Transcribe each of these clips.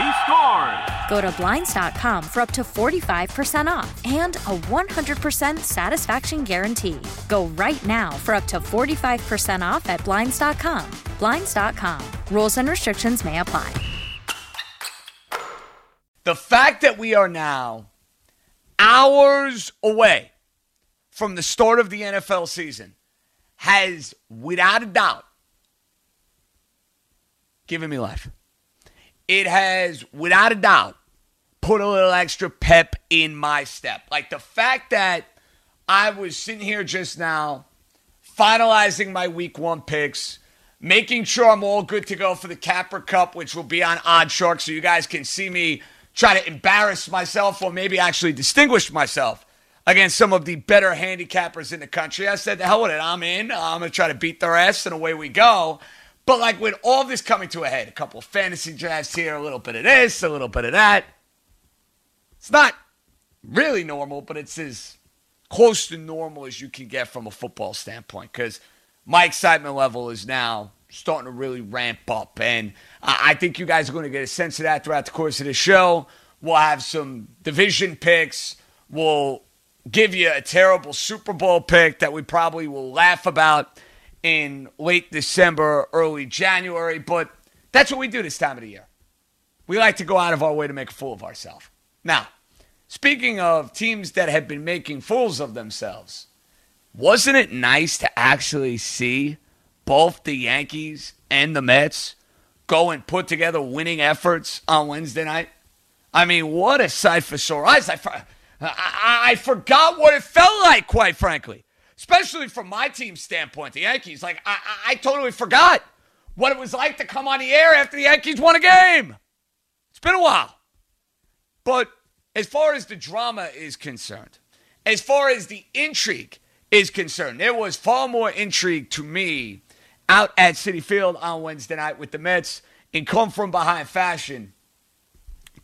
He scores. Go to Blinds.com for up to 45% off and a 100% satisfaction guarantee. Go right now for up to 45% off at Blinds.com. Blinds.com. Rules and restrictions may apply. The fact that we are now hours away from the start of the NFL season has, without a doubt, given me life. It has, without a doubt, put a little extra pep in my step. Like the fact that I was sitting here just now, finalizing my week one picks, making sure I'm all good to go for the Capper Cup, which will be on OddsShark, so you guys can see me try to embarrass myself or maybe actually distinguish myself against some of the better handicappers in the country. I said, the hell with it. I'm in. I'm going to try to beat their ass, and away we go. But like with all this coming to a head, a couple of fantasy drafts here, a little bit of this, a little bit of that. It's not really normal, but it's as close to normal as you can get from a football standpoint because my excitement level is now starting to really ramp up. And I think you guys are going to get a sense of that throughout the course of the show. We'll have some division picks. We'll give you a terrible Super Bowl pick that we probably will laugh about in late December, early January. But that's what we do this time of the year. We like to go out of our way to make a fool of ourselves. Now, speaking of teams that have been making fools of themselves, wasn't it nice to actually see both the Yankees and the Mets go and put together winning efforts on Wednesday night? I mean, what a sight for sore eyes. I, I, I forgot what it felt like, quite frankly, especially from my team's standpoint, the Yankees. Like, I, I totally forgot what it was like to come on the air after the Yankees won a game. It's been a while. But as far as the drama is concerned, as far as the intrigue is concerned, there was far more intrigue to me out at Citi Field on Wednesday night with the Mets in come from behind fashion,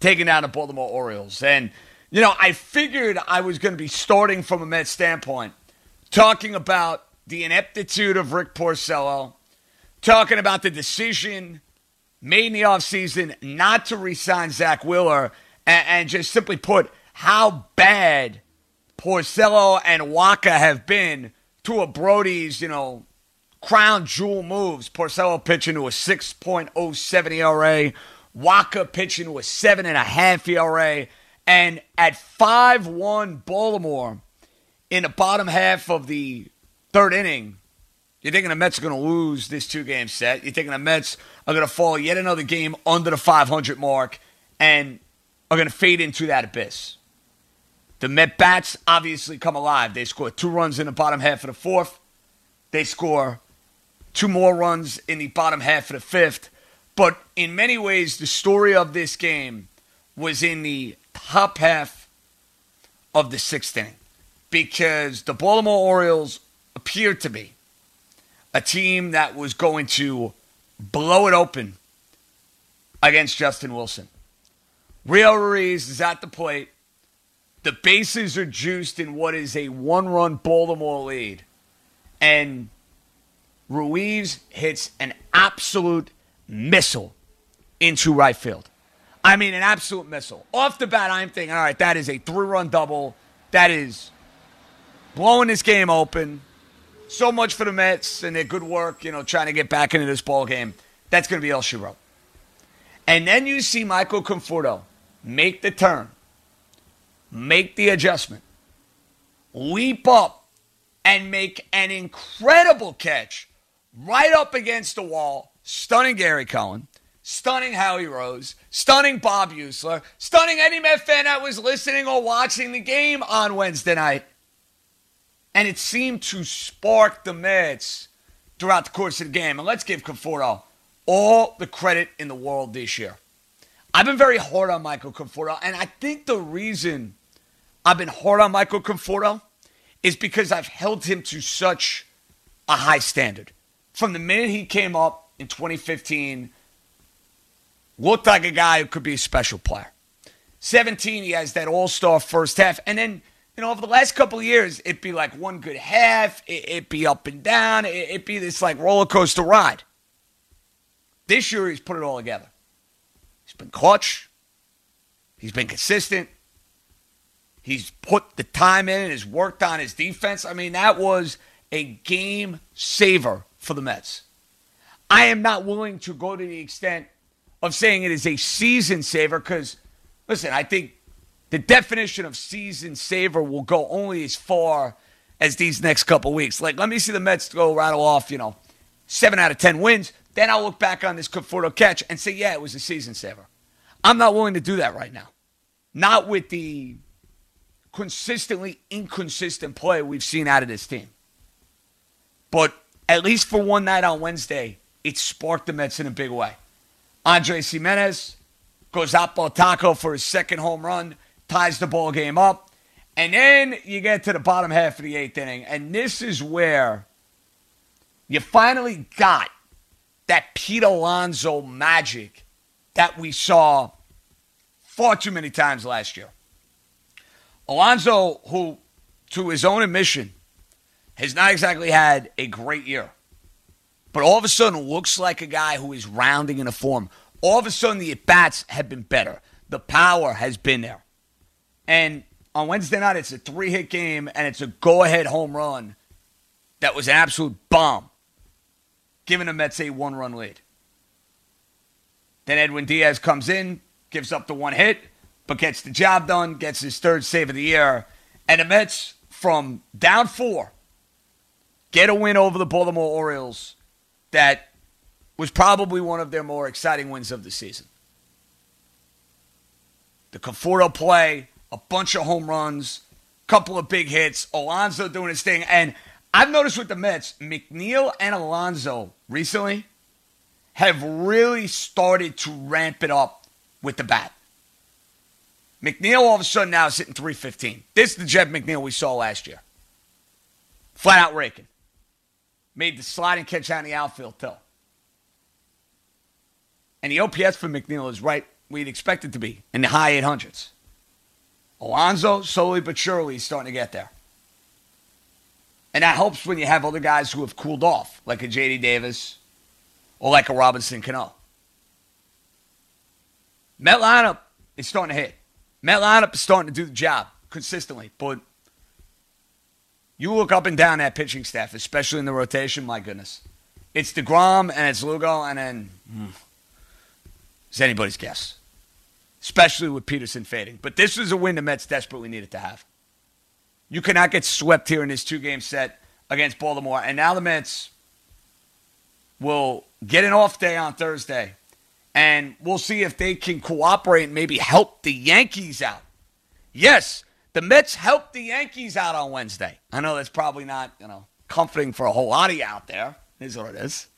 taking down the Baltimore Orioles. And, you know, I figured I was going to be starting from a Mets standpoint, talking about the ineptitude of Rick Porcello, talking about the decision made in the offseason not to resign Zack Wheeler, and, and just simply put, how bad Porcello and Wacha have been to a Brodie's, you know, crown jewel moves. Porcello pitching to a 6.07 ERA, Wacha pitching to a 7.5 ERA, and at 5 1 Baltimore in the bottom half of the third inning, you're thinking the Mets are going to lose this two game set. You're thinking the Mets are going to fall yet another game under the 500 mark and are going to fade into that abyss. The Met Bats obviously come alive. They score two runs in the bottom half of the fourth. They score two more runs in the bottom half of the fifth. But in many ways, the story of this game was in the top half of the sixth inning because the Baltimore Orioles appeared to be a team that was going to blow it open against Justin Wilson. Rio Ruiz is at the plate. The bases are juiced in what is a one run Baltimore lead. And Ruiz hits an absolute missile into right field. I mean, an absolute missile. Off the bat, I'm thinking, all right, that is a three run double. That is blowing this game open. So much for the Mets and their good work, you know, trying to get back into this ball game. That's going to be all she wrote. And then you see Michael Conforto make the turn, make the adjustment, leap up, and make an incredible catch right up against the wall, stunning Gary Cohen, stunning Howie Rose, stunning Bob Usler, stunning any Met fan that was listening or watching the game on Wednesday night. And it seemed to spark the Mets throughout the course of the game. And let's give Conforto all the credit in the world this year. I've been very hard on Michael Conforto, and I think the reason I've been hard on Michael Conforto is because I've held him to such a high standard. From the minute he came up in 2015, looked like a guy who could be a special player. 17, he has that all star first half. And then, you know, over the last couple of years, it'd be like one good half, it'd be up and down, it'd be this like roller coaster ride. This year, he's put it all together. He's been clutch. He's been consistent. He's put the time in and has worked on his defense. I mean, that was a game saver for the Mets. I am not willing to go to the extent of saying it is a season saver because, listen, I think the definition of season saver will go only as far as these next couple weeks. Like, let me see the Mets go rattle off, you know, seven out of 10 wins. Then I'll look back on this Conforto catch and say, yeah, it was a season saver. I'm not willing to do that right now. Not with the consistently inconsistent play we've seen out of this team. But at least for one night on Wednesday, it sparked the Mets in a big way. Andre Gimenez goes out taco for his second home run, ties the ball game up. And then you get to the bottom half of the eighth inning, and this is where you finally got that Pete Alonso magic that we saw far too many times last year. Alonso, who, to his own admission, has not exactly had a great year, but all of a sudden looks like a guy who is rounding in a form. All of a sudden, the at bats have been better. The power has been there. And on Wednesday night, it's a three hit game and it's a go ahead home run that was an absolute bomb giving the Mets a one run lead. Then Edwin Diaz comes in, gives up the one hit, but gets the job done, gets his third save of the year. And the Mets, from down four, get a win over the Baltimore Orioles that was probably one of their more exciting wins of the season. The Conforto play, a bunch of home runs, couple of big hits, Alonso doing his thing, and I've noticed with the Mets, McNeil and Alonso recently have really started to ramp it up with the bat. McNeil all of a sudden now is hitting 315. This is the Jeff McNeil we saw last year. Flat out raking. Made the sliding catch out in the outfield, too. And the OPS for McNeil is right you'd expect it to be, in the high 800s. Alonso, slowly but surely, is starting to get there. And that helps when you have other guys who have cooled off, like a JD Davis or like a Robinson Cano. Met lineup is starting to hit. Met lineup is starting to do the job consistently. But you look up and down that pitching staff, especially in the rotation, my goodness. It's DeGrom and it's Lugo, and then hmm, it's anybody's guess. Especially with Peterson fading. But this was a win the Mets desperately needed to have. You cannot get swept here in this two game set against Baltimore. And now the Mets will get an off day on Thursday. And we'll see if they can cooperate and maybe help the Yankees out. Yes, the Mets helped the Yankees out on Wednesday. I know that's probably not, you know, comforting for a whole lot of you out there. It is what it is.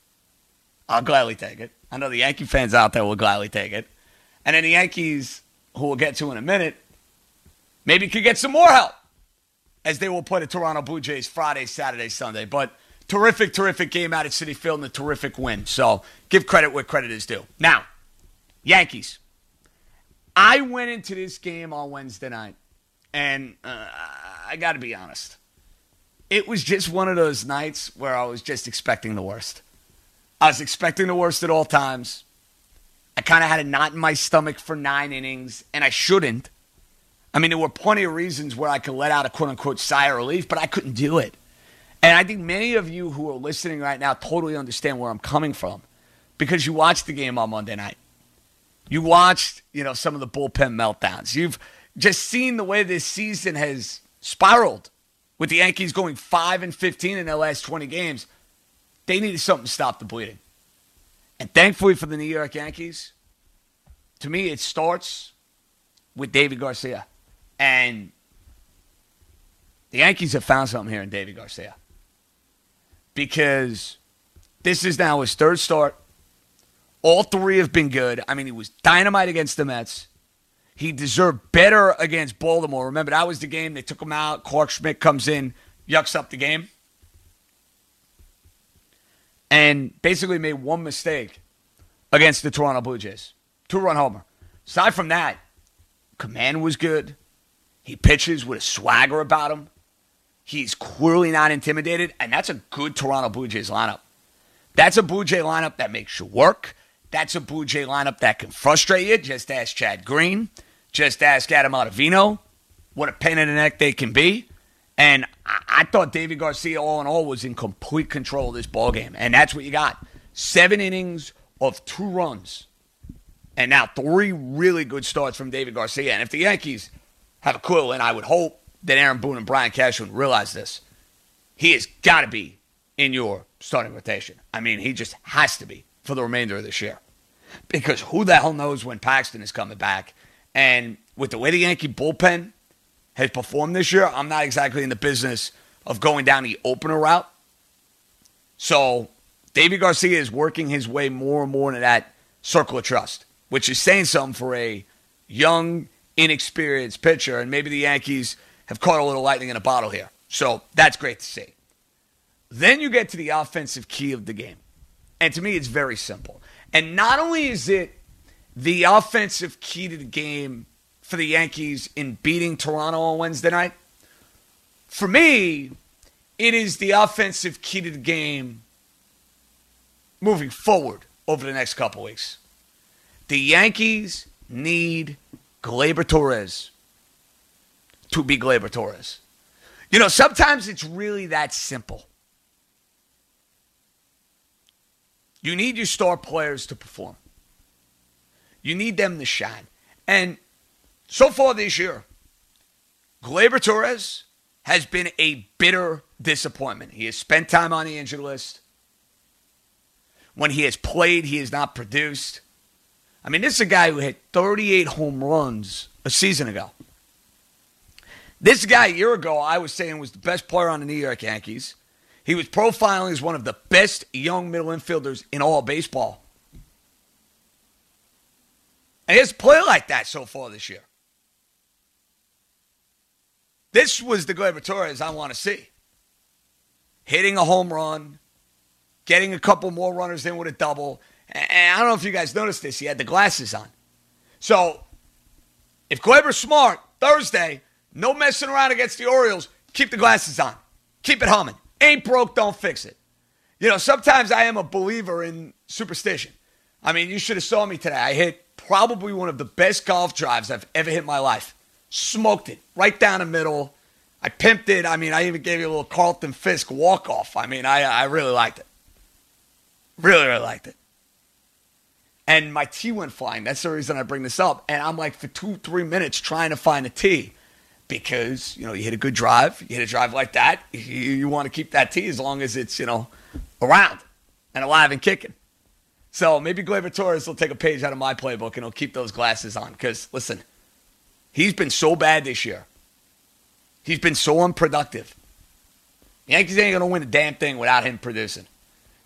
I'll gladly take it. I know the Yankee fans out there will gladly take it. And then the Yankees, who we'll get to in a minute, maybe could get some more help as they will play the Toronto Blue Jays Friday, Saturday, Sunday. But terrific, terrific game out at Citi Field and a terrific win. So give credit where credit is due. Now, Yankees. I went into this game on Wednesday night, and uh, I got to be honest. It was just one of those nights where I was just expecting the worst. I was expecting the worst at all times. I kind of had a knot in my stomach for nine innings, and I shouldn't. I mean, there were plenty of reasons where I could let out a quote unquote sigh of relief, but I couldn't do it. And I think many of you who are listening right now totally understand where I'm coming from because you watched the game on Monday night. You watched, you know, some of the bullpen meltdowns. You've just seen the way this season has spiraled with the Yankees going 5 and 15 in their last 20 games. They needed something to stop the bleeding. And thankfully for the New York Yankees, to me, it starts with Deivi Garcia. And the Yankees have found something here in Deivi Garcia. Because this is now his third start. All three have been good. I mean, he was dynamite against the Mets. He deserved better against Baltimore. Remember, that was the game they took him out. Clarke Schmidt comes in, yucks up the game, and basically made one mistake against the Toronto Blue Jays. Two run homer. Aside from that, command was good. He pitches with a swagger about him. He's clearly not intimidated, and that's a good Toronto Blue Jays lineup. That's a Blue Jay lineup that makes you work. That's a Blue Jay lineup that can frustrate you. Just ask Chad Green. Just ask Adam Ottavino what a pain in the neck they can be. And I, thought Deivi Garcia, all in all, was in complete control of this ball game, and that's what you got: seven innings of two runs, and now three really good starts from Deivi Garcia. And if the Yankees have a clue, and I would hope that Aaron Boone and Brian Cashman realize this, he has got to be in your starting rotation. I mean, he just has to be for the remainder of this year. Because who the hell knows when Paxton is coming back? And with the way the Yankee bullpen has performed this year, I'm not exactly in the business of going down the opener route. So Deivi Garcia is working his way more and more into that circle of trust, which is saying something for a young, inexperienced pitcher. And maybe the Yankees have caught a little lightning in a bottle here. So that's great to see. Then you get to the offensive key of the game. And to me, it's very simple. And not only is it the offensive key to the game for the Yankees in beating Toronto on Wednesday night, for me, it is the offensive key to the game moving forward over the next couple weeks. The Yankees need Gleyber Torres to be Gleyber Torres. You know, sometimes it's really that simple. You need your star players to perform. You need them to shine. And so far this year, Gleyber Torres has been a bitter disappointment. He has spent time on the injured list. When he has played, he has not produced. I mean, this is a guy who hit 38 home runs a season ago. This guy a year ago, I was saying was the best player on the New York Yankees. He was profiling as one of the best young middle infielders in all baseball. And he has played like that so far this year. This was the Gleyber Torres I want to see. Hitting a home run, getting a couple more runners in with a double. And I don't know if you guys noticed this, he had the glasses on. So if Gleyber's smart, Thursday, no messing around against the Orioles, keep the glasses on. Keep it humming. Ain't broke, don't fix it. You know, sometimes I am a believer in superstition. I mean, you should have saw me today. I hit probably one of the best golf drives I've ever hit in my life. Smoked it right down the middle. I pimped it. I mean, I even gave you a little Carlton Fisk walk off. I mean, I, I really liked it. Really, really liked it. And my tee went flying. That's the reason I bring this up. And I'm like, for two, three minutes trying to find a tee because you know you hit a good drive, you hit a drive like that, you, you want to keep that tee as long as it's you know around and alive and kicking. So maybe Gleyber Torres will take a page out of my playbook and he'll keep those glasses on because listen, he's been so bad this year. He's been so unproductive. The Yankees ain't gonna win a damn thing without him producing.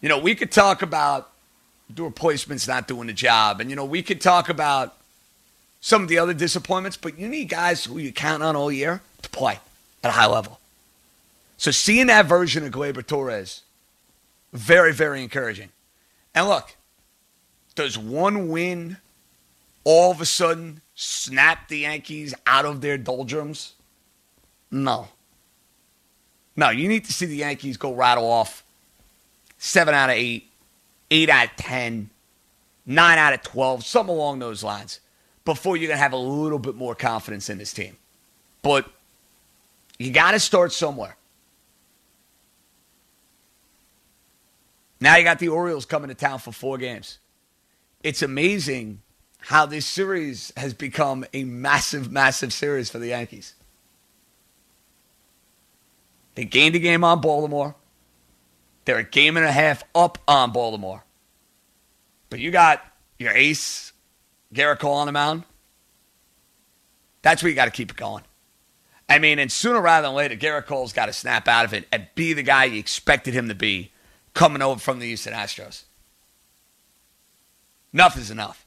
You know, we could talk about the replacements not doing the job, and you know, we could talk about some of the other disappointments, but you need guys who you count on all year to play at a high level. So seeing that version of Gleyber Torres, very, very encouraging. And look, does one win all of a sudden snap the Yankees out of their doldrums? No. No, you need to see the Yankees go rattle off seven out of eight, eight out of ten, nine out of 12, something along those lines, before you're going to have a little bit more confidence in this team. But you got to start somewhere. Now you got the Orioles coming to town for four games. It's amazing how this series has become a massive, massive series for the Yankees. They gained a game on Baltimore. They're a game and a half up on Baltimore. But you got your ace, Gerrit Cole on the mound. That's where you got to keep it going. I mean, and sooner rather than later, Gerrit Cole's got to snap out of it and be the guy you expected him to be coming over from the Houston Astros. Enough is enough.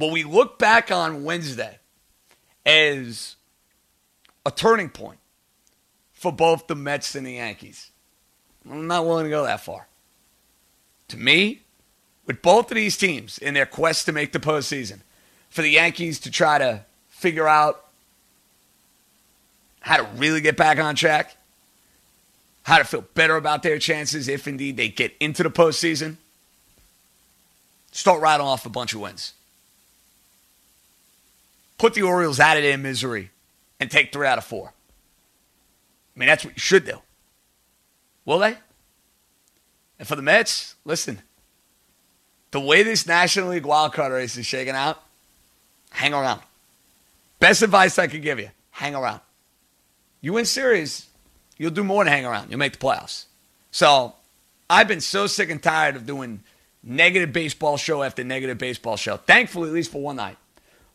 Well, we look back on Wednesday as a turning point for both the Mets and the Yankees. I'm not willing to go that far. To me, with both of these teams in their quest to make the postseason, for the Yankees to try to figure out how to really get back on track, how to feel better about their chances if indeed they get into the postseason, start riding off a bunch of wins. Put the Orioles out of their misery and take three out of four. I mean, that's what you should do. Will they? And for the Mets, listen, the way this National League wildcard race is shaking out, hang around. Best advice I could give you hang around. You win series, you'll do more than hang around. You'll make the playoffs. So I've been so sick and tired of doing negative baseball show after negative baseball show. Thankfully, at least for one night,